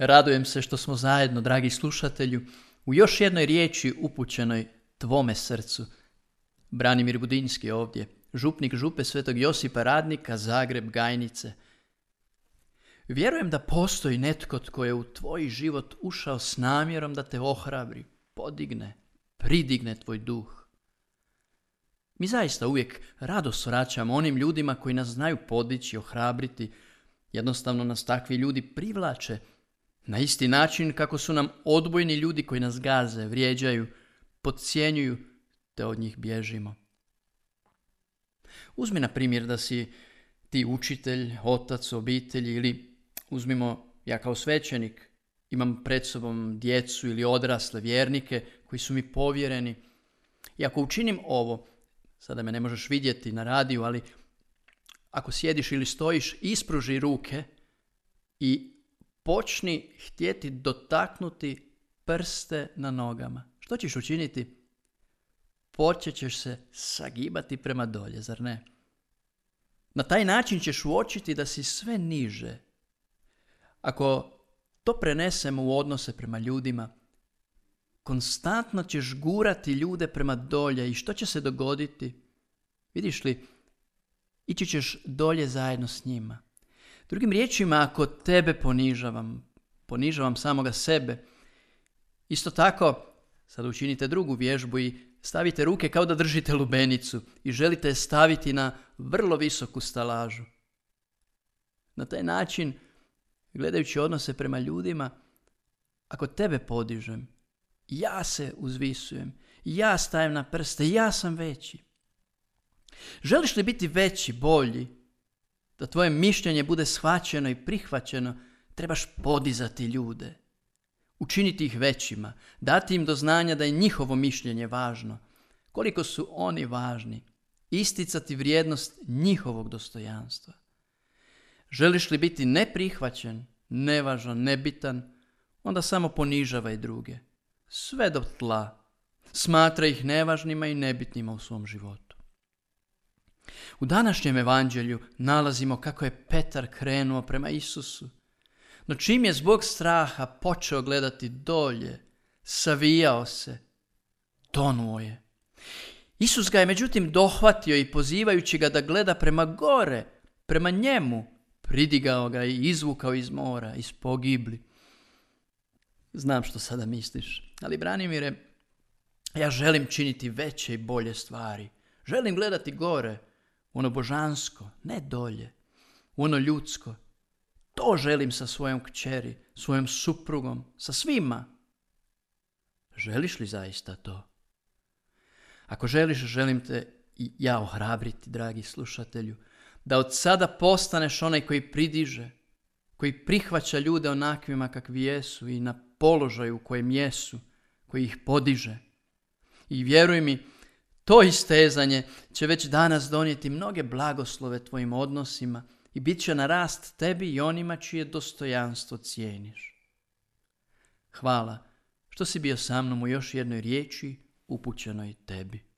Radujem se što smo zajedno, dragi slušatelju, u još jednoj riječi upućenoj tvome srcu. Branimir Budinski ovdje, župnik župe Svetog Josipa Radnika, Zagreb, Gajnice. Vjerujem da postoji netko tko je u tvoj život ušao s namjerom da te ohrabri, podigne, pridigne tvoj duh. Mi zaista uvijek rado svraćamo onim ljudima koji nas znaju podići, ohrabriti. Jednostavno nas takvi ljudi privlače na isti način kako su nam odbojni ljudi koji nas gaze, vrijeđaju, podcjenjuju, te od njih bježimo. Uzmi na primjer da si ti učitelj, otac, obitelji ili uzmimo ja kao svećenik, imam pred sobom djecu ili odrasle vjernike koji su mi povjereni. I ako učinim ovo, sada me ne možeš vidjeti na radiju, ali ako sjediš ili stojiš, ispruži ruke i počni htjeti dotaknuti prste na nogama. Što ćeš učiniti? Počećeš se sagibati prema dolje, zar ne? Na taj način ćeš uočiti da si sve niže. Ako to prenesemo u odnose prema ljudima, konstantno ćeš gurati ljude prema dolje i što će se dogoditi? Vidiš li, ići ćeš dolje zajedno s njima. Drugim riječima, ako tebe ponižavam, ponižavam samoga sebe, isto tako, sad učinite drugu vježbu i stavite ruke kao da držite lubenicu i želite je staviti na vrlo visoku stalažu. Na taj način, gledajući odnose prema ljudima, ako tebe podižem, ja se uzvisujem, ja stajem na prste, ja sam veći. Želiš li biti veći, bolji, da tvoje mišljenje bude shvaćeno i prihvaćeno, trebaš podizati ljude. Učiniti ih većima, dati im do znanja da je njihovo mišljenje važno. Koliko su oni važni, isticati vrijednost njihovog dostojanstva. Želiš li biti neprihvaćen, nevažan, nebitan, onda samo ponižavaj druge. Sve do tla. Smatra ih nevažnima i nebitnima u svom životu. U današnjem evanđelju nalazimo kako je Petar krenuo prema Isusu. No čim je zbog straha počeo gledati dolje, savijao se, tonuo je. Isus ga je međutim dohvatio i pozivajući ga da gleda prema gore, prema njemu, pridigao ga i izvukao iz mora, iz pogibli. Znam što sada misliš, ali Branimire, ja želim činiti veće i bolje stvari. Želim gledati gore, ono božansko, ne dolje, ono ljudsko. To želim sa svojom kćeri, svojom suprugom, sa svima. Želiš li zaista to? Ako želiš, želim te i ja ohrabriti, dragi slušatelju, da od sada postaneš onaj koji pridiže, koji prihvaća ljude onakvima kakvi jesu i na položaju u kojem jesu, koji ih podiže. I vjeruj mi, to istezanje će već danas donijeti mnoge blagoslove tvojim odnosima i bit će na rast tebi i onima čije dostojanstvo cijeniš. Hvala što si bio sa mnom u još jednoj riječi upućenoj tebi.